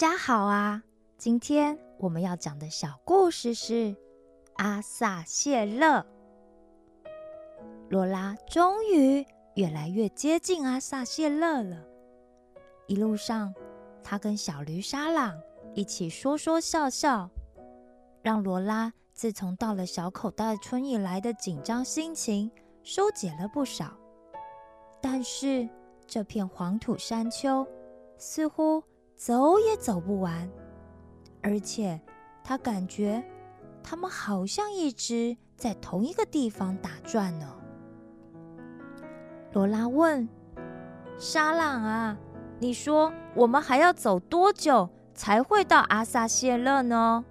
大家好啊！今天我们要讲的小故事是阿萨谢勒。罗拉终于越来越接近阿萨谢勒了。一路上，他跟小驴沙朗一起说说笑笑，让罗拉自从到了小口袋村以来的紧张心情收解了不少。但是这片黄土山丘似乎……走也走不完，而且他感觉他们好像一直在同一个地方打转呢。罗拉问：“沙朗啊，你说我们还要走多久才会到阿萨谢勒呢？”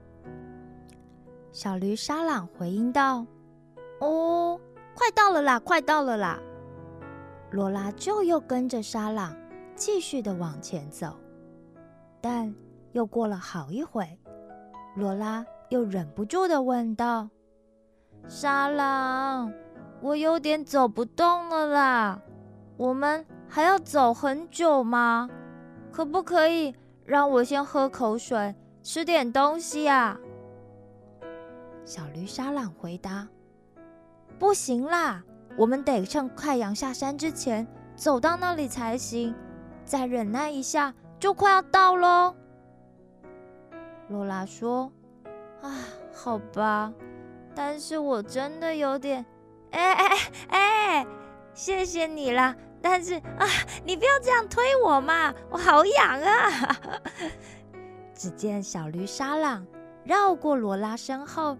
小驴沙朗回应道：“哦，快到了啦，快到了啦！”罗拉就又跟着沙朗继续的往前走。但又过了好一会，罗拉又忍不住的问道：“沙朗，我有点走不动了啦，我们还要走很久吗？可不可以让我先喝口水，吃点东西啊？”小驴沙朗回答：“不行啦，我们得趁太阳下山之前走到那里才行，再忍耐一下。”就快要到喽，罗拉说：“啊，好吧，但是我真的有点……哎哎哎，谢谢你啦！但是啊，你不要这样推我嘛，我好痒啊！” 只见小驴沙朗绕过罗拉身后，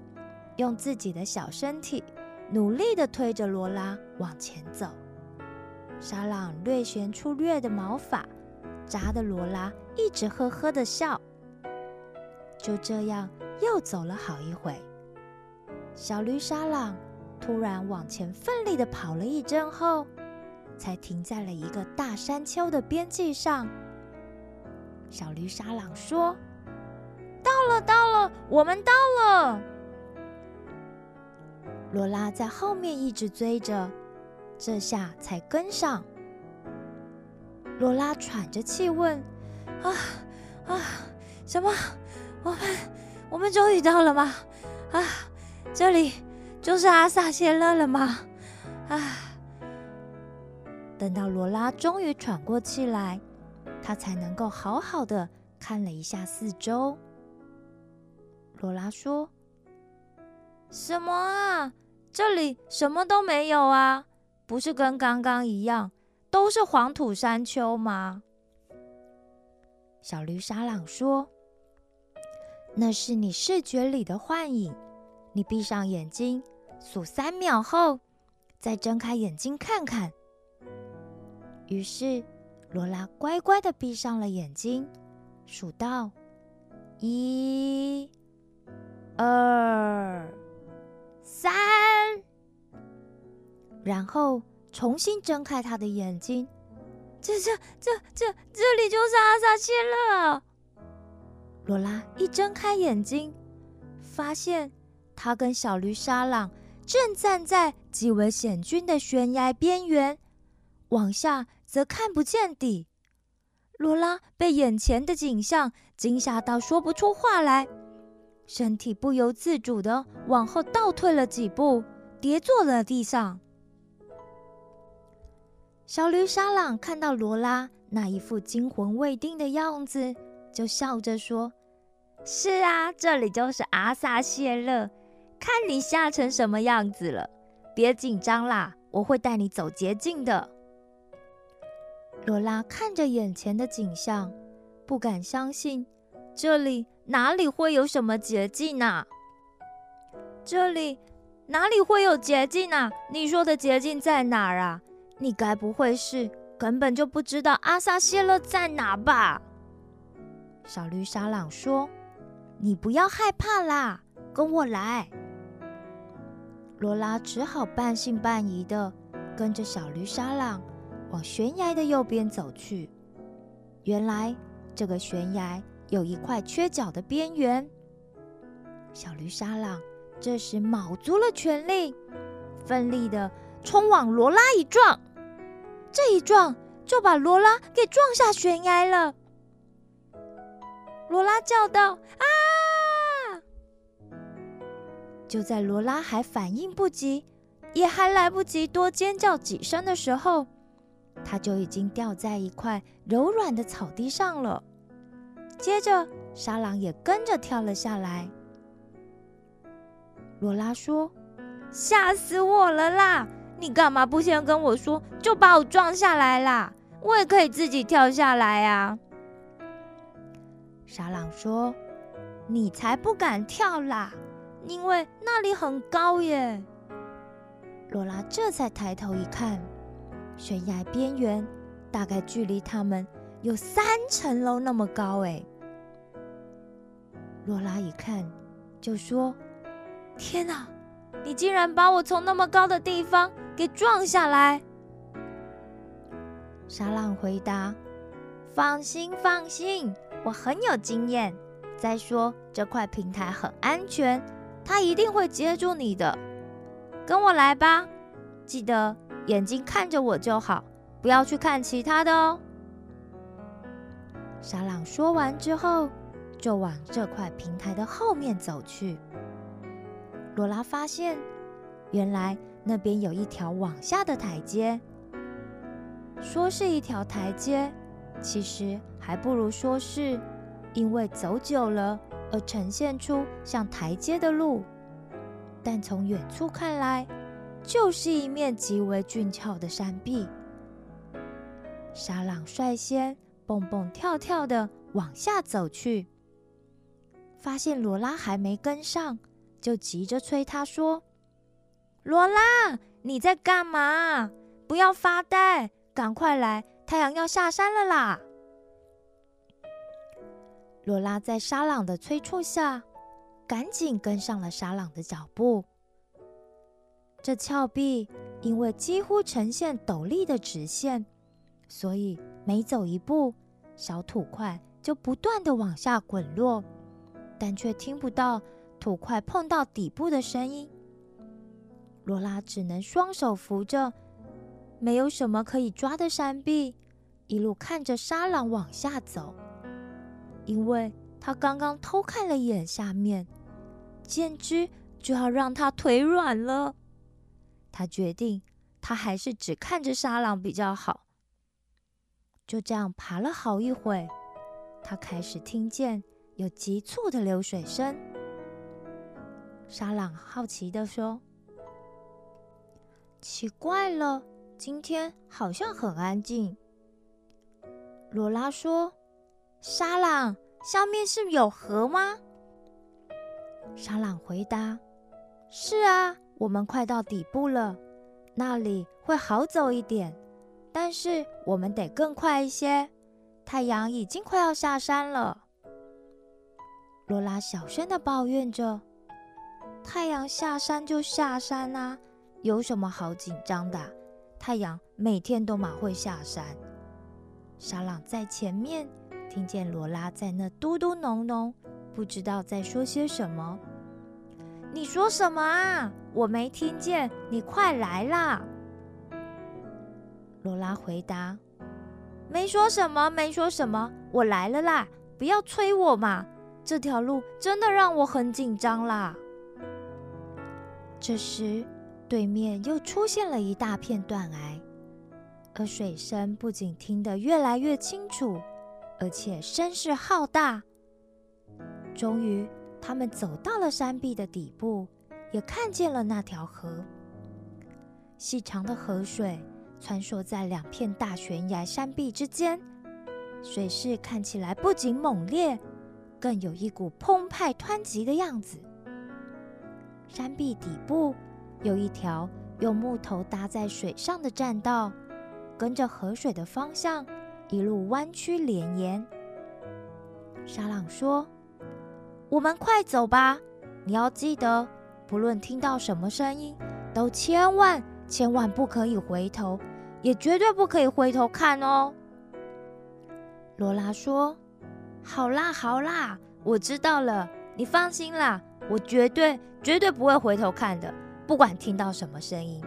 用自己的小身体努力的推着罗拉往前走。沙朗略显粗略的毛发。扎的罗拉一直呵呵的笑，就这样又走了好一会。小驴沙朗突然往前奋力的跑了一阵后，才停在了一个大山丘的边际上。小驴沙朗说：“到了，到了，我们到了。”罗拉在后面一直追着，这下才跟上。罗拉喘着气问：“啊啊，什么？我们我们终于到了吗？啊，这里就是阿萨谢勒了吗？啊！”等到罗拉终于喘过气来，他才能够好好的看了一下四周。罗拉说：“什么啊？这里什么都没有啊！不是跟刚刚一样？”都是黄土山丘吗？小驴沙朗说：“那是你视觉里的幻影。你闭上眼睛，数三秒后，再睁开眼睛看看。”于是，罗拉乖乖的闭上了眼睛，数到一、二、三，然后。重新睁开他的眼睛，这、这、这、这，这里就是阿萨切勒。罗拉一睁开眼睛，发现他跟小驴沙朗正站在极为险峻的悬崖边缘，往下则看不见底。罗拉被眼前的景象惊吓到说不出话来，身体不由自主的往后倒退了几步，跌坐了地上。小驴沙朗看到罗拉那一副惊魂未定的样子，就笑着说：“是啊，这里就是阿萨谢勒，看你吓成什么样子了。别紧张啦，我会带你走捷径的。”罗拉看着眼前的景象，不敢相信，这里哪里会有什么捷径呢？这里哪里会有捷径啊？你说的捷径在哪儿啊？你该不会是根本就不知道阿萨谢勒在哪吧？小驴沙朗说：“你不要害怕啦，跟我来。”罗拉只好半信半疑的跟着小驴沙朗往悬崖的右边走去。原来这个悬崖有一块缺角的边缘。小驴沙朗这时卯足了全力，奋力的冲往罗拉一撞。这一撞就把罗拉给撞下悬崖了。罗拉叫道：“啊！”就在罗拉还反应不及，也还来不及多尖叫几声的时候，他就已经掉在一块柔软的草地上了。接着，沙狼也跟着跳了下来。罗拉说：“吓死我了啦！你干嘛不先跟我说，就把我撞下来啦？我也可以自己跳下来啊！”沙朗说：“你才不敢跳啦，因为那里很高耶。”罗拉这才抬头一看，悬崖边缘大概距离他们有三层楼那么高哎。罗拉一看就说。天哪！你竟然把我从那么高的地方给撞下来！沙朗回答：“放心，放心，我很有经验。再说这块平台很安全，它一定会接住你的。跟我来吧，记得眼睛看着我就好，不要去看其他的哦。”沙朗说完之后，就往这块平台的后面走去。罗拉发现，原来那边有一条往下的台阶。说是一条台阶，其实还不如说是因为走久了而呈现出像台阶的路。但从远处看来，就是一面极为俊俏的山壁。沙朗率先蹦蹦跳跳的往下走去，发现罗拉还没跟上。就急着催他说：“罗拉，你在干嘛？不要发呆，赶快来，太阳要下山了啦！”罗拉在沙朗的催促下，赶紧跟上了沙朗的脚步。这峭壁因为几乎呈现陡立的直线，所以每走一步，小土块就不断的往下滚落，但却听不到。土块碰到底部的声音，罗拉只能双手扶着没有什么可以抓的山壁，一路看着沙朗往下走。因为他刚刚偷看了一眼下面，简直就要让他腿软了。他决定，他还是只看着沙朗比较好。就这样爬了好一会，他开始听见有急促的流水声。沙朗好奇的说：“奇怪了，今天好像很安静。”罗拉说：“沙朗，下面是有河吗？”沙朗回答：“是啊，我们快到底部了，那里会好走一点，但是我们得更快一些。太阳已经快要下山了。”罗拉小声的抱怨着。太阳下山就下山啊，有什么好紧张的？太阳每天都马会下山。沙朗在前面听见罗拉在那嘟嘟哝哝，不知道在说些什么。你说什么啊？我没听见，你快来啦！罗拉回答：“没说什么，没说什么，我来了啦！不要催我嘛，这条路真的让我很紧张啦。”这时，对面又出现了一大片断崖，而水声不仅听得越来越清楚，而且声势浩大。终于，他们走到了山壁的底部，也看见了那条河。细长的河水穿梭在两片大悬崖山壁之间，水势看起来不仅猛烈，更有一股澎湃湍急的样子。山壁底部有一条用木头搭在水上的栈道，跟着河水的方向一路弯曲连延。沙朗说：“我们快走吧！你要记得，不论听到什么声音，都千万千万不可以回头，也绝对不可以回头看哦。”罗拉说：“好啦好啦，我知道了，你放心啦。”我绝对绝对不会回头看的，不管听到什么声音。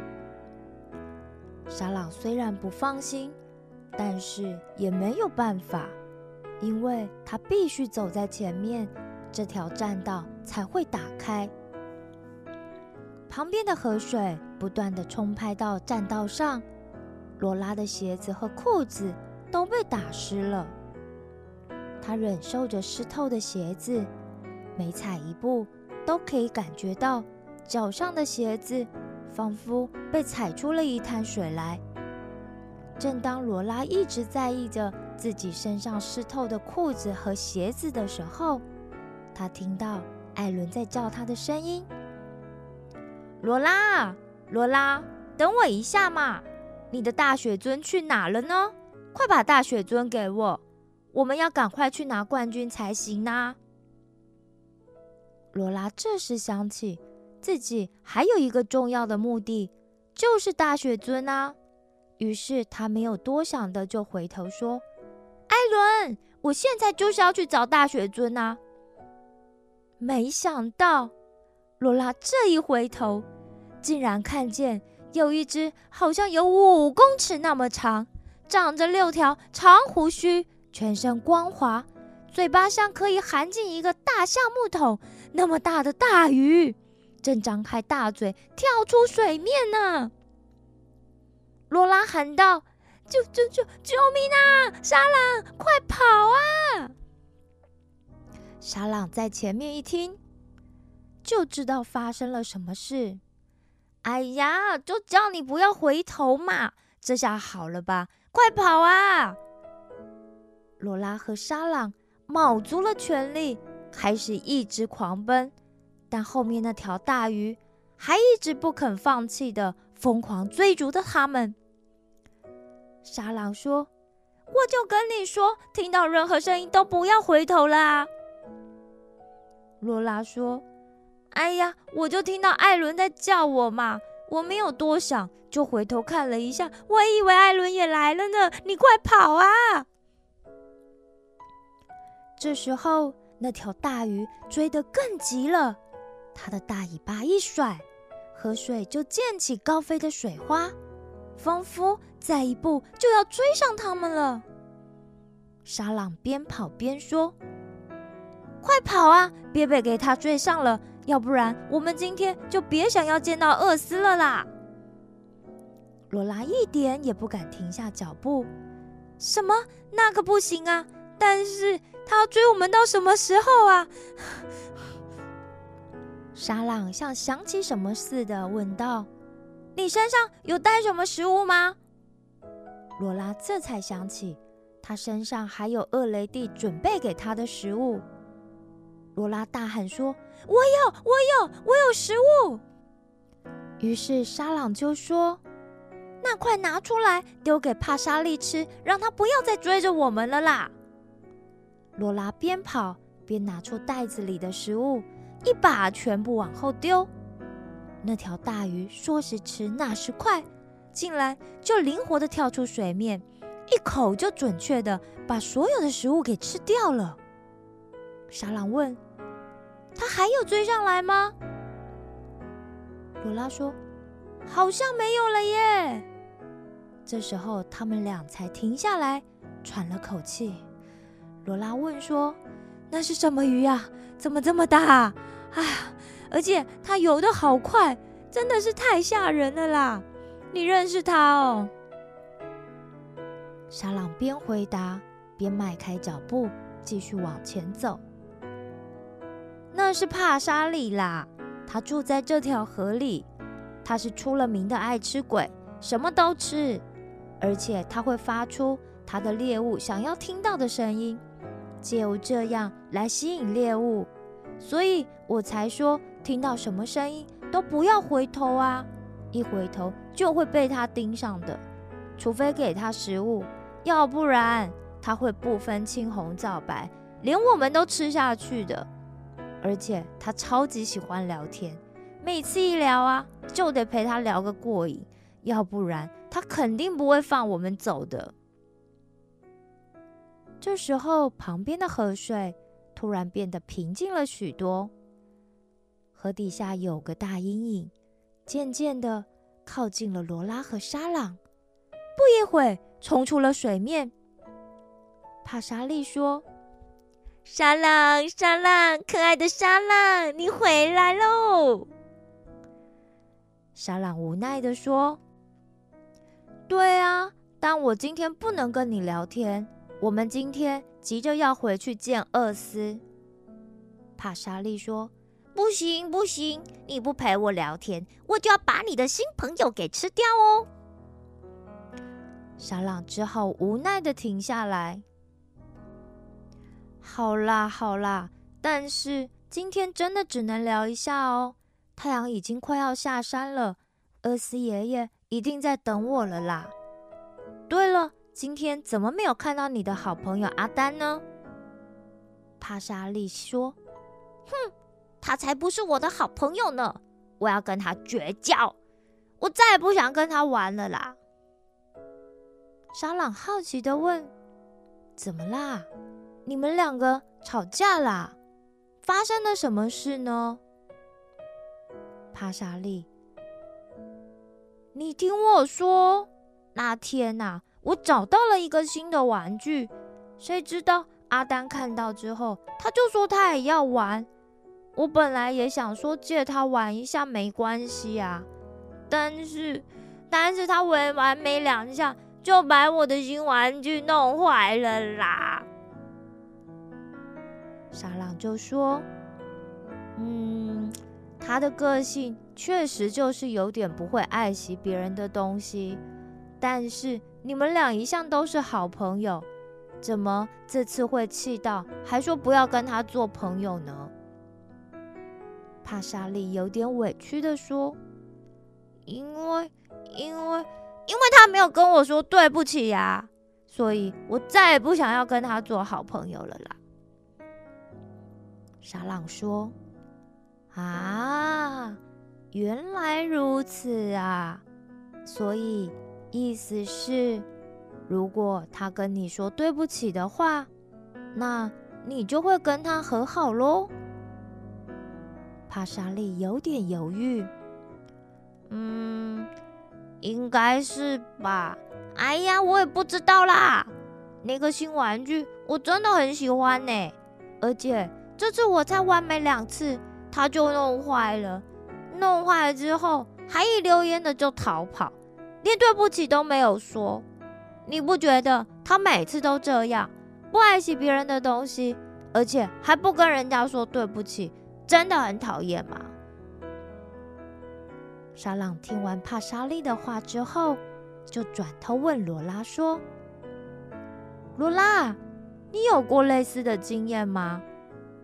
沙朗虽然不放心，但是也没有办法，因为他必须走在前面，这条栈道才会打开。旁边的河水不断的冲拍到栈道上，罗拉的鞋子和裤子都被打湿了。他忍受着湿透的鞋子，每踩一步都可以感觉到脚上的鞋子仿佛被踩出了一滩水来。正当罗拉一直在意着自己身上湿透的裤子和鞋子的时候，她听到艾伦在叫她的声音：“罗拉，罗拉，等我一下嘛！你的大雪尊去哪了呢？快把大雪尊给我，我们要赶快去拿冠军才行呢。”罗拉这时想起自己还有一个重要的目的，就是大雪尊啊。于是他没有多想的，就回头说：“艾伦，我现在就是要去找大雪尊啊！”没想到，罗拉这一回头，竟然看见有一只好像有五公尺那么长、长着六条长胡须、全身光滑、嘴巴像可以含进一个大橡木桶那么大的大鱼，正张开大嘴跳出水面呢！罗拉喊道：“救救救！救命啊！沙朗，快跑啊！”沙朗在前面一听，就知道发生了什么事。哎呀，就叫你不要回头嘛！这下好了吧？快跑啊！罗拉和沙朗卯足了全力，开始一直狂奔，但后面那条大鱼还一直不肯放弃的疯狂追逐着他们。沙朗说：“我就跟你说，听到任何声音都不要回头啦。”罗拉说：“哎呀，我就听到艾伦在叫我嘛，我没有多想，就回头看了一下，我以为艾伦也来了呢。你快跑啊！”这时候，那条大鱼追得更急了，它的大尾巴一甩，河水就溅起高飞的水花。仿佛再一步就要追上他们了。沙朗边跑边说：“快跑啊，别被给他追上了，要不然我们今天就别想要见到厄斯了啦！”罗拉一点也不敢停下脚步。什么？那可不行啊！但是他要追我们到什么时候啊？沙朗像想起什么似的问道。你身上有带什么食物吗？罗拉这才想起，他身上还有厄雷蒂准备给他的食物。罗拉大喊说：“我有，我有，我有食物！”于是沙朗就说：“那快拿出来，丢给帕莎利吃，让他不要再追着我们了啦！”罗拉边跑边拿出袋子里的食物，一把全部往后丢。那条大鱼说时迟，那时快，竟然就灵活的跳出水面，一口就准确的把所有的食物给吃掉了。沙朗问：“他还有追上来吗？”罗拉说：“好像没有了耶。”这时候他们俩才停下来，喘了口气。罗拉问说：“那是什么鱼呀？怎么这么大？”啊！而且它游的好快，真的是太吓人了啦！你认识它哦？沙朗边回答边迈开脚步，继续往前走。那是帕沙里啦，他住在这条河里。他是出了名的爱吃鬼，什么都吃，而且他会发出他的猎物想要听到的声音，借由这样来吸引猎物。所以我才说。听到什么声音都不要回头啊！一回头就会被他盯上的，除非给他食物，要不然他会不分青红皂白，连我们都吃下去的。而且他超级喜欢聊天，每次一聊啊，就得陪他聊个过瘾，要不然他肯定不会放我们走的。这时候，旁边的河水突然变得平静了许多。河底下有个大阴影，渐渐的靠近了罗拉和沙朗。不一会冲出了水面。帕莎利说：“沙朗，沙朗，可爱的沙朗，你回来喽！沙朗无奈的说：“对啊，但我今天不能跟你聊天。我们今天急着要回去见厄斯。”帕莎莉说：“不行，不行，你不陪我聊天，我就要把你的新朋友给吃掉哦。”沙朗只好无奈的停下来。好啦，好啦，但是今天真的只能聊一下哦。太阳已经快要下山了，厄斯爷爷一定在等我了啦。对了，今天怎么没有看到你的好朋友阿丹呢？帕莎莉说：“哼，他才不是我的好朋友呢！我要跟他绝交，我再也不想跟他玩了啦。”沙朗好奇的问：“怎么啦？你们两个吵架啦？发生了什么事呢？”帕莎莉，你听我说，那天呐，我找到了一个新的玩具，谁知道阿丹看到之后，他就说他也要玩。我本来也想说借他玩一下没关系啊，但是，但是他玩玩没两下。就把我的新玩具弄坏了啦！沙朗就说：“嗯，他的个性确实就是有点不会爱惜别人的东西。但是你们俩一向都是好朋友，怎么这次会气到还说不要跟他做朋友呢？”帕莎莉有点委屈的说：“因为，因为。”因为他没有跟我说对不起呀，所以我再也不想要跟他做好朋友了啦。沙朗说：“啊，原来如此啊，所以意思是，如果他跟你说对不起的话，那你就会跟他和好喽。”帕莎莉有点犹豫，嗯。应该是吧。哎呀，我也不知道啦。那个新玩具我真的很喜欢呢，而且这次我才玩没两次，它就弄坏了。弄坏了之后，还一溜烟的就逃跑，连对不起都没有说。你不觉得他每次都这样，不爱惜别人的东西，而且还不跟人家说对不起，真的很讨厌吗？沙朗听完帕莎莉的话之后，就转头问罗拉说：“罗拉，你有过类似的经验吗？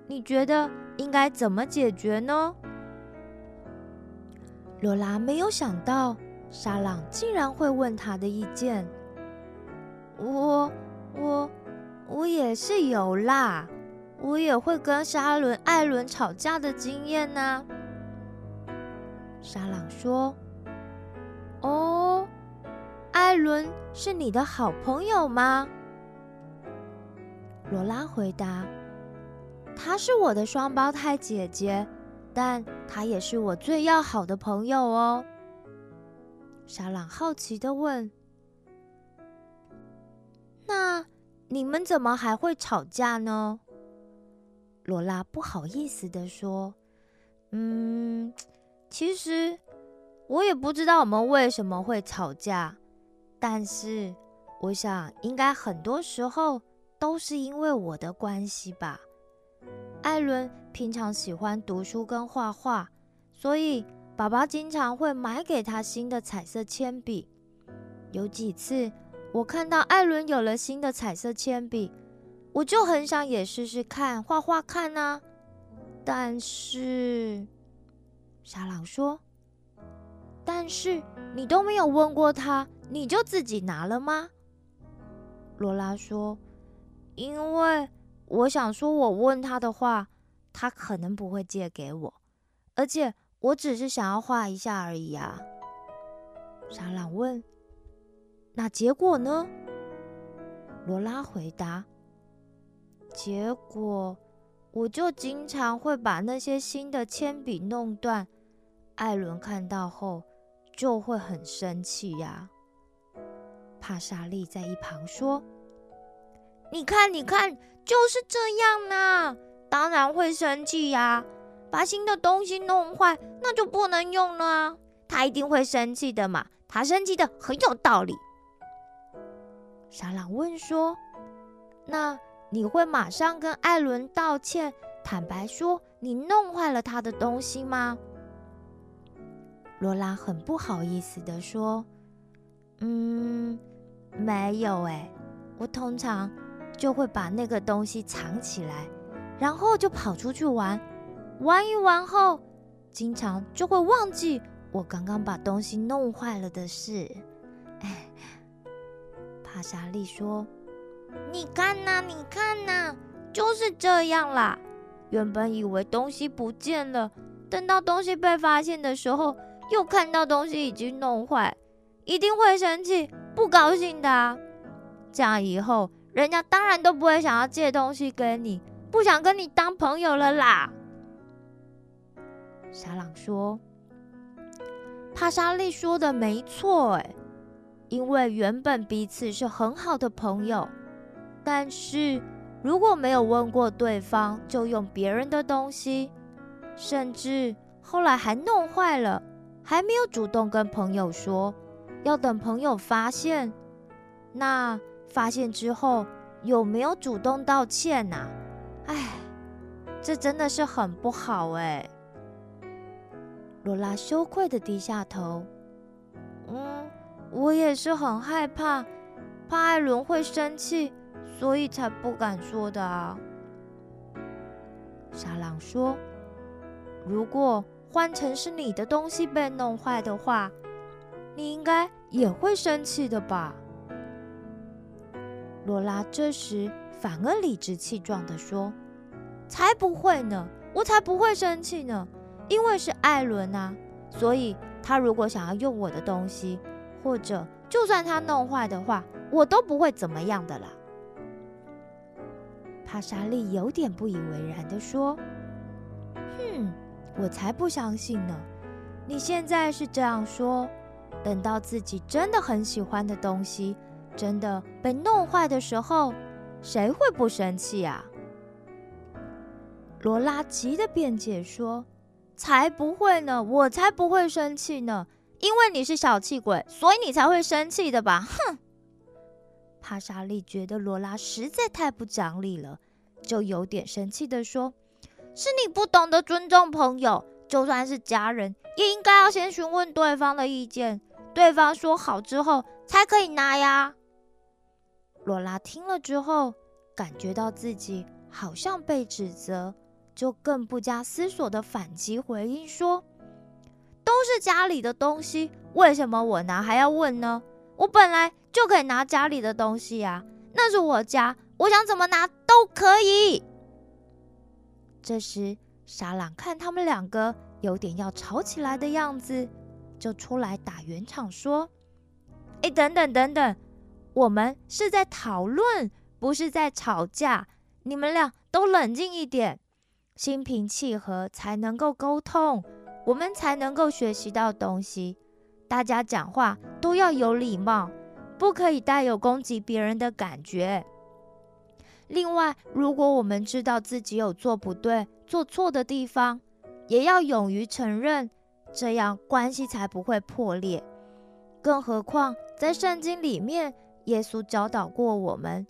你觉得应该怎么解决呢？”罗拉没有想到沙朗竟然会问他的意见。我、我、我也是有啦，我也会跟沙伦、艾伦吵架的经验呢。沙朗说：“哦，艾伦是你的好朋友吗？”罗拉回答：“她是我的双胞胎姐姐，但她也是我最要好的朋友哦。”沙朗好奇的问：“那你们怎么还会吵架呢？”罗拉不好意思的说：“嗯。”其实我也不知道我们为什么会吵架，但是我想应该很多时候都是因为我的关系吧。艾伦平常喜欢读书跟画画，所以爸爸经常会买给他新的彩色铅笔。有几次我看到艾伦有了新的彩色铅笔，我就很想也试试看画画看啊，但是。沙朗说：“但是你都没有问过他，你就自己拿了吗？”罗拉说：“因为我想说，我问他的话，他可能不会借给我，而且我只是想要画一下而已啊。”莎朗问：“那结果呢？”罗拉回答：“结果我就经常会把那些新的铅笔弄断。”艾伦看到后就会很生气呀。帕莎莉在一旁说：“你看，你看，就是这样呢。当然会生气呀！把新的东西弄坏，那就不能用了啊！他一定会生气的嘛，他生气的很有道理。沙朗问说：“那你会马上跟艾伦道歉，坦白说你弄坏了他的东西吗？”罗拉很不好意思的说：“嗯，没有哎，我通常就会把那个东西藏起来。”然后就跑出去玩，玩一玩后，经常就会忘记我刚刚把东西弄坏了的事。哎，帕莎莉说：“你看呐，你看呐，就是这样啦。原本以为东西不见了，等到东西被发现的时候，又看到东西已经弄坏，一定会生气、不高兴的。这样以后，人家当然都不会想要借东西给你。”不想跟你当朋友了啦，沙朗说。帕莎莉说的没错，哎，因为原本彼此是很好的朋友，但是如果没有问过对方就用别人的东西，甚至后来还弄坏了，还没有主动跟朋友说，要等朋友发现，那发现之后有没有主动道歉呐？哎，这真的是很不好哎！罗拉羞愧的低下头。嗯，我也是很害怕，怕艾伦会生气，所以才不敢说的啊。沙朗说：“如果换成是你的东西被弄坏的话，你应该也会生气的吧？”罗拉这时。反而理直气壮地说：“才不会呢，我才不会生气呢，因为是艾伦啊，所以他如果想要用我的东西，或者就算他弄坏的话，我都不会怎么样的啦。”帕莎莉有点不以为然地说：“哼，我才不相信呢！你现在是这样说，等到自己真的很喜欢的东西真的被弄坏的时候。”谁会不生气啊？罗拉急的辩解说：“才不会呢，我才不会生气呢，因为你是小气鬼，所以你才会生气的吧？”哼！帕莎莉觉得罗拉实在太不讲理了，就有点生气的说：“是你不懂得尊重朋友，就算是家人，也应该要先询问对方的意见，对方说好之后才可以拿呀。”罗拉听了之后，感觉到自己好像被指责，就更不加思索的反击回应说：“都是家里的东西，为什么我拿还要问呢？我本来就可以拿家里的东西呀，那是我家，我想怎么拿都可以。”这时，沙朗看他们两个有点要吵起来的样子，就出来打圆场说：“哎，等等等等。”我们是在讨论，不是在吵架。你们俩都冷静一点，心平气和才能够沟通，我们才能够学习到东西。大家讲话都要有礼貌，不可以带有攻击别人的感觉。另外，如果我们知道自己有做不对、做错的地方，也要勇于承认，这样关系才不会破裂。更何况，在圣经里面。耶稣教导过我们，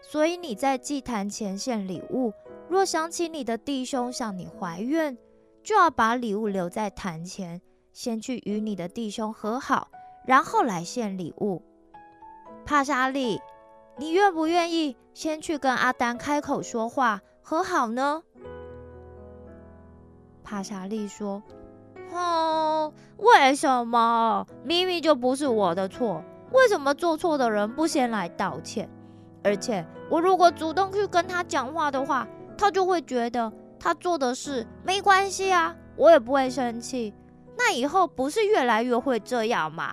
所以你在祭坛前献礼物，若想起你的弟兄向你怀怨，就要把礼物留在坛前，先去与你的弟兄和好，然后来献礼物。帕莎利，你愿不愿意先去跟阿丹开口说话和好呢？帕莎利说：“哦，为什么？明明就不是我的错。”为什么做错的人不先来道歉？而且我如果主动去跟他讲话的话，他就会觉得他做的事没关系啊，我也不会生气。那以后不是越来越会这样吗？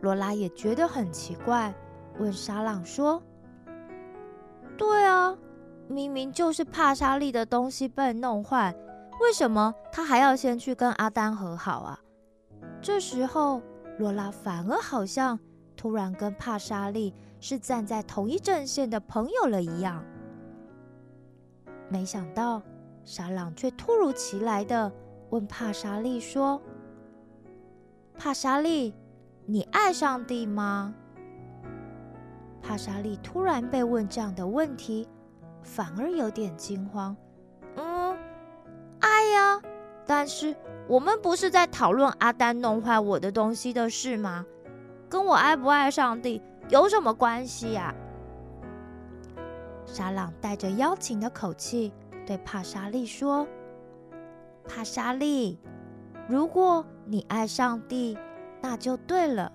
罗拉也觉得很奇怪，问沙朗说：“对啊，明明就是帕莎利的东西被弄坏，为什么他还要先去跟阿丹和好啊？”这时候。罗拉反而好像突然跟帕莎利是站在同一阵线的朋友了一样。没想到，沙朗却突如其来的问帕莎利说：“帕莎利，你爱上帝吗？”帕莎利突然被问这样的问题，反而有点惊慌。“嗯，爱呀，但是我们不是在讨论阿丹弄坏我的东西的事吗？跟我爱不爱上帝有什么关系呀？”沙朗带着邀请的口气对帕莎利说：“帕莎利，如果你爱上帝，那就对了。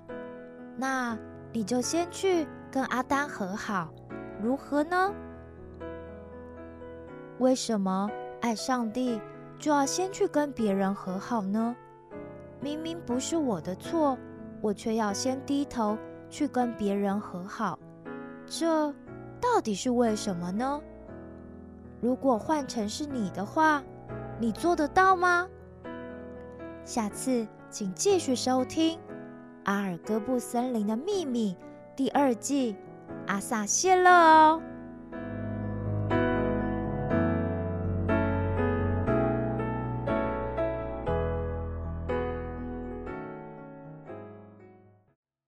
那你就先去跟阿丹和好，如何呢？为什么爱上帝就要先去跟别人和好呢？明明不是我的错，我却要先低头去跟别人和好，这……”到底是为什么呢？如果换成是你的话，你做得到吗？下次请继续收听《阿尔戈布森林的秘密》第二季《阿萨谢了》哦。